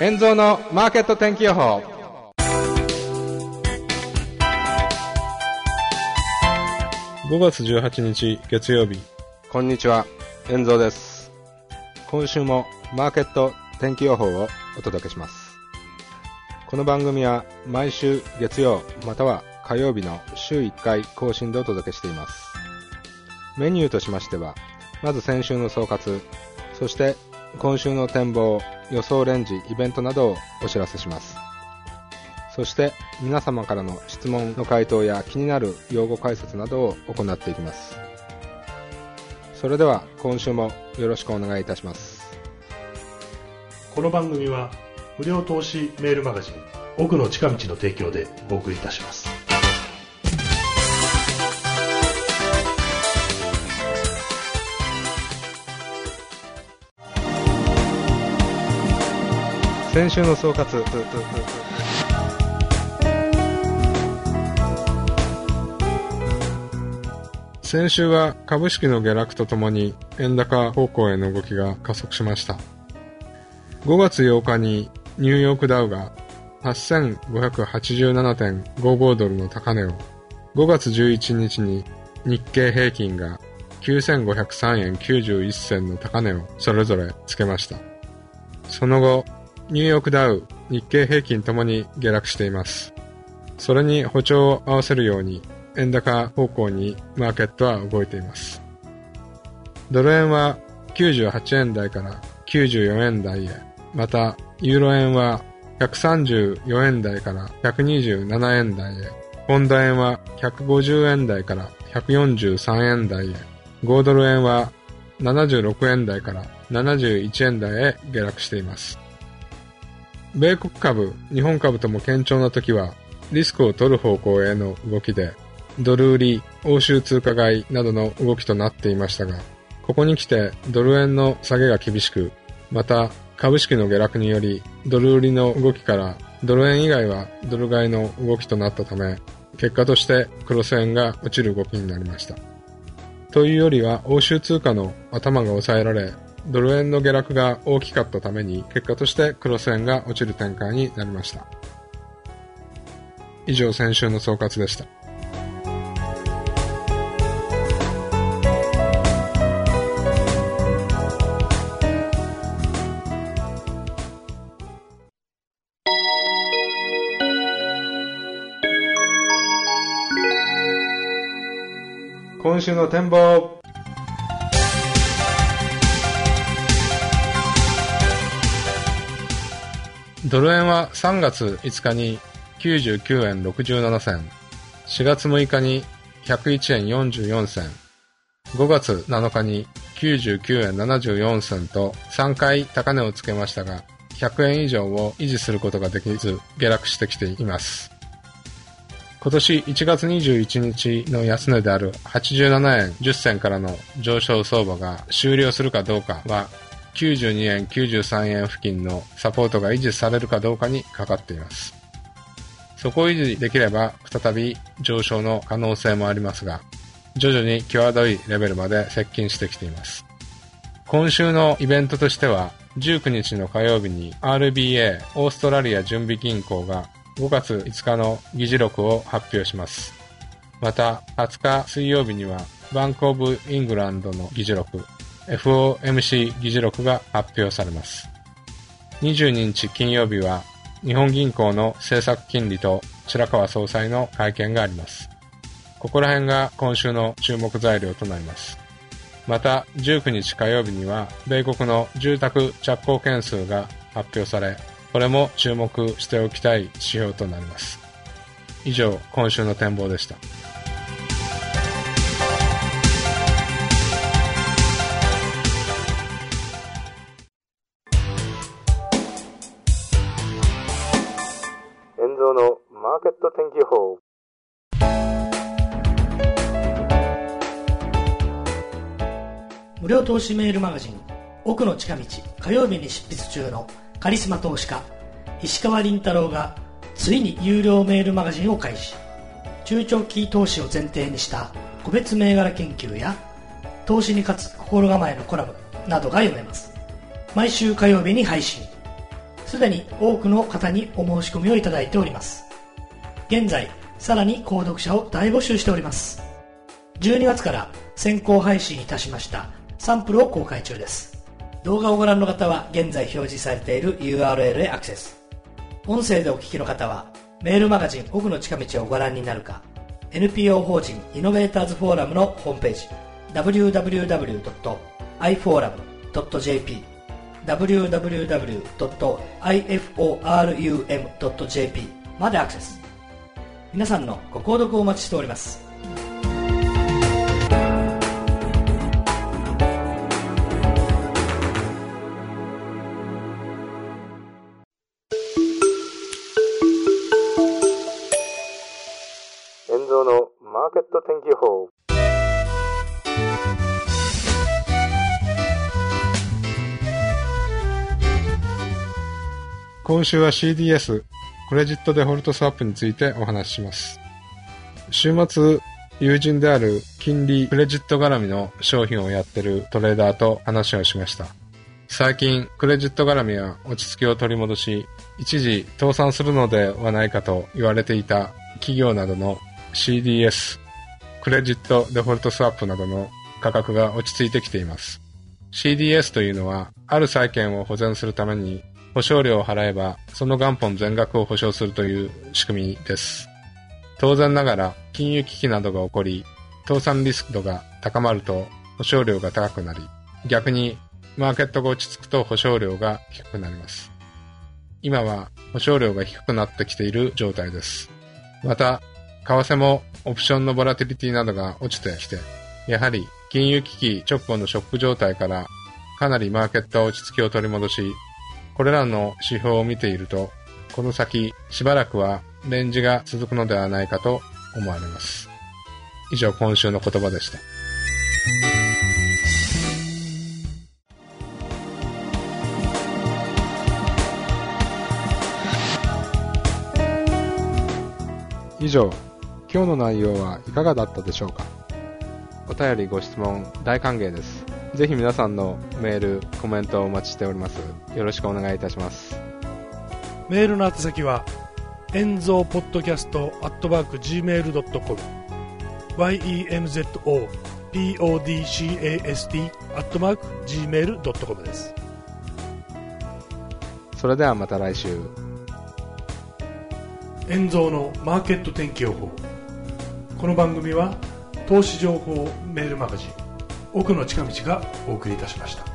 円蔵のマーケット天気予報。5月18日月曜日。こんにちは円蔵です。今週もマーケット天気予報をお届けします。この番組は毎週月曜または火曜日の週1回更新でお届けしています。メニューとしましてはまず先週の総括そして今週の展望予想レンジイベントなどをお知らせします。そして皆様からの質問の回答や気になる用語解説などを行っていきます。それでは今週もよろしくお願いいたします。この番組は無料投資メールマガジン奥の近道の提供でお送りいたします。先週の総括。先週は株式の下落とともに円高方向への動きが加速しました。5月8日にニューヨークダウが8587.55ドルの高値を5月11日に日経平均が9503円91銭の高値をそれぞれつけました。その後ニューヨークダウ、日経平均ともに下落しています。それに歩調を合わせるように円高方向にマーケットは動いています。ドル円は98円台から94円台へ、またユーロ円は134円台から127円台へ、ポンド円は150円台から143円台へ、5ドル円は76円台から71円台へ下落しています。米国株、日本株とも堅調な時は、リスクを取る方向への動きで、ドル売り、欧州通貨買いなどの動きとなっていましたが、ここに来てドル円の下げが厳しく、また株式の下落によりドル売りの動きからドル円以外はドル買いの動きとなったため、結果としてクロス円が落ちる動きになりました。というよりは欧州通貨の頭が抑えられ、ドル円の下落が大きかったために、結果としてクロス円が落ちる展開になりました。以上、先週の総括でした。今週の展望ドル円は3月5日に99円67銭、4月6日に101円44銭、5月7日に99円74銭と3回高値をつけましたが、100円以上を維持することができず下落してきています。今年1月21日の安値である87円10銭からの上昇相場が終了するかどうかは92円、93円付近のサポートが維持されるかどうかにかかっています。そこを維持できれば再び上昇の可能性もありますが、徐々に際どいレベルまで接近してきています。今週のイベントとしては、19日の火曜日に RBA オーストラリア準備銀行が5月5日の議事録を発表します。また20日水曜日にはバンクオブイングランドの議事録 FOMC 議事録が発表されます。22日金曜日は日本銀行の政策金利と白川総裁の会見があります。ここら辺が今週の注目材料となります。また19日火曜日には米国の住宅着工件数が発表され、これも注目しておきたい指標となります。以上、今週の展望でした。天気予報無料投資メールマガジン奥の近道火曜日に執筆中のカリスマ投資家石川倫太郎がついに有料メールマガジンを開始中長期投資を前提にした個別銘柄研究や投資に勝つ心構えのコラムなどが読めます。毎週火曜日に配信。すでに多くの方にお申し込みをいただいております。現在さらに購読者を大募集しております。12月から先行配信いたしましたサンプルを公開中です。動画をご覧の方は現在表示されている URL へアクセス。音声でお聞きの方はメールマガジン奥の近道をご覧になるか NPO 法人イノベーターズフォーラムのホームページ www.iforum.jp www.iforum.jp までアクセス。皆さんのご購読をお待ちしております。遠蔵のマーケット天気予報。今週は CDS、クレジットデフォルトスワップについてお話しします。週末、友人である金利クレジット絡みの商品をやってるトレーダーと話をしました。最近、クレジット絡みは落ち着きを取り戻し、一時倒産するのではないかと言われていた企業などの CDS、クレジットデフォルトスワップなどの価格が落ち着いてきています。CDS というのは、ある債券を保全するために保証料を払えば、その元本全額を保証するという仕組みです。当然ながら、金融危機などが起こり、倒産リスク度が高まると保証料が高くなり、逆にマーケットが落ち着くと保証料が低くなります。今は保証料が低くなってきている状態です。また、為替もオプションのボラティリティなどが落ちてきて、やはり金融危機直後のショック状態からかなりマーケットは落ち着きを取り戻し、これらの指標を見ていると、この先しばらくはレンジが続くのではないかと思われます。以上今週の言葉でした。以上今日の内容はいかがだったでしょうか？お便りご質問大歓迎ですぜひ皆さんのメールコメントをお待ちしておりますよろしくお願いいたしますメールの宛先は、遠蔵ポッドキャストアットマーク Gmail.com、yenzo podcast アットマーク Gmail.com です。それではまた来週遠蔵のマーケット天気予報。この番組は、投資情報メールマガジン、奥の近道がお送りいたしました。